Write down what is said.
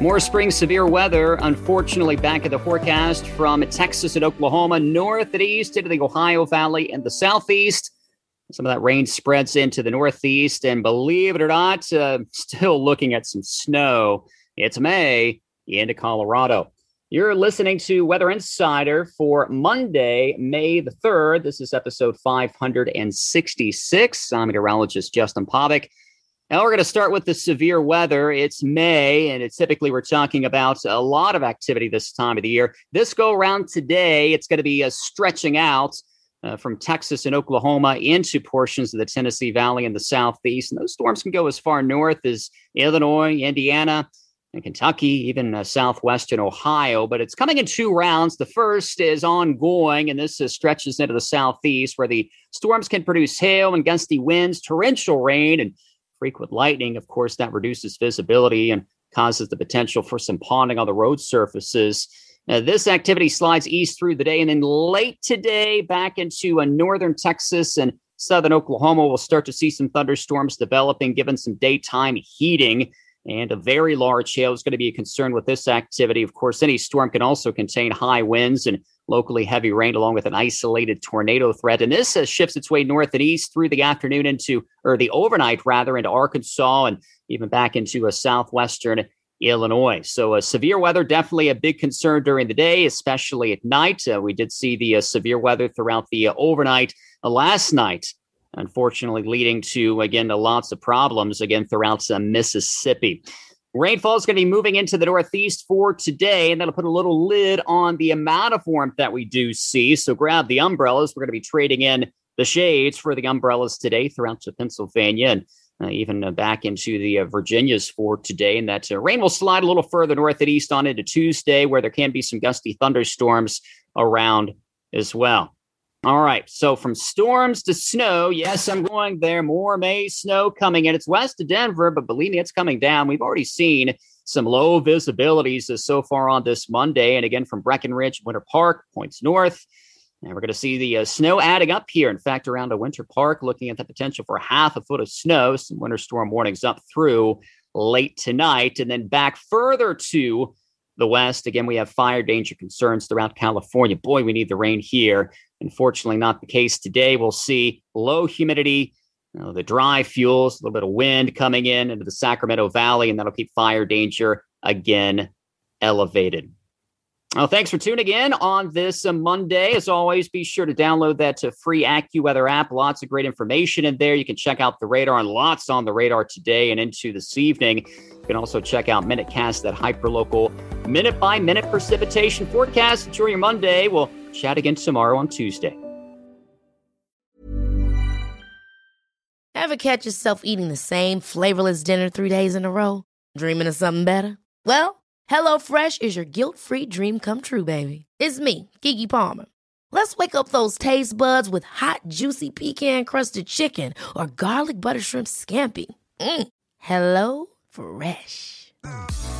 More spring severe weather, unfortunately, back in the forecast from Texas and Oklahoma, north and east into the Ohio Valley and the southeast. Some of that rain spreads into the northeast, and believe it or not, uh, still looking at some snow. It's May into Colorado. You're listening to Weather Insider for Monday, May the 3rd. This is episode 566. I'm meteorologist Justin Pavic. Now we're going to start with the severe weather. It's May, and it's typically we're talking about a lot of activity this time of the year. This go around today, it's going to be uh, stretching out uh, from Texas and Oklahoma into portions of the Tennessee Valley and the Southeast. And those storms can go as far north as Illinois, Indiana, and Kentucky, even uh, southwestern Ohio. But it's coming in two rounds. The first is ongoing, and this uh, stretches into the southeast, where the storms can produce hail and gusty winds, torrential rain, and frequent lightning, of course, that reduces visibility and causes the potential for some ponding on the road surfaces. Now, this activity slides east through the day, and then late today, back into uh, northern Texas and southern Oklahoma, we'll start to see some thunderstorms developing, given some daytime heating. And a very large hail is going to be a concern with this activity. Of course, any storm can also contain high winds and locally heavy rain, along with an isolated tornado threat. And this uh, shifts its way north and east through the afternoon into, or the overnight rather, into Arkansas and even back into a southwestern Illinois. So, uh, severe weather definitely a big concern during the day, especially at night. Uh, we did see the uh, severe weather throughout the uh, overnight uh, last night unfortunately leading to again lots of problems again throughout Mississippi. Rainfall is going to be moving into the northeast for today, and that'll put a little lid on the amount of warmth that we do see. So grab the umbrellas. We're going to be trading in the shades for the umbrellas today throughout to Pennsylvania and uh, even uh, back into the uh, Virginias for today. And that uh, rain will slide a little further north and east on into Tuesday, where there can be some gusty thunderstorms around as well. All right. So from storms to snow, yes, I'm going there. More May snow coming in. It's west of Denver, but believe me, it's coming down. We've already seen some low visibilities so far on this Monday. And again, from Breckenridge, Winter Park, points north. And we're going to see the uh, snow adding up here. In fact, around a Winter Park, looking at the potential for half a foot of snow, some winter storm warnings up through late tonight, and then back further to the west. Again, we have fire danger concerns throughout California. Boy, we need the rain here. Unfortunately, not the case today. We'll see low humidity, you know, the dry fuels, a little bit of wind coming in into the Sacramento Valley, and that'll keep fire danger again elevated. Well, thanks for tuning in on this uh, Monday. As always, be sure to download that uh, free AccuWeather app. Lots of great information in there. You can check out the radar and lots on the radar today and into this evening. You can also check out Minutecast, that hyperlocal minute by minute precipitation forecast. Enjoy your Monday. We'll chat again tomorrow on Tuesday. Ever catch yourself eating the same flavorless dinner three days in a row? Dreaming of something better? Well, HelloFresh is your guilt free dream come true, baby. It's me, Keke Palmer. Let's wake up those taste buds with hot, juicy pecan crusted chicken or garlic butter shrimp scampi. Mm. Hello Fresh.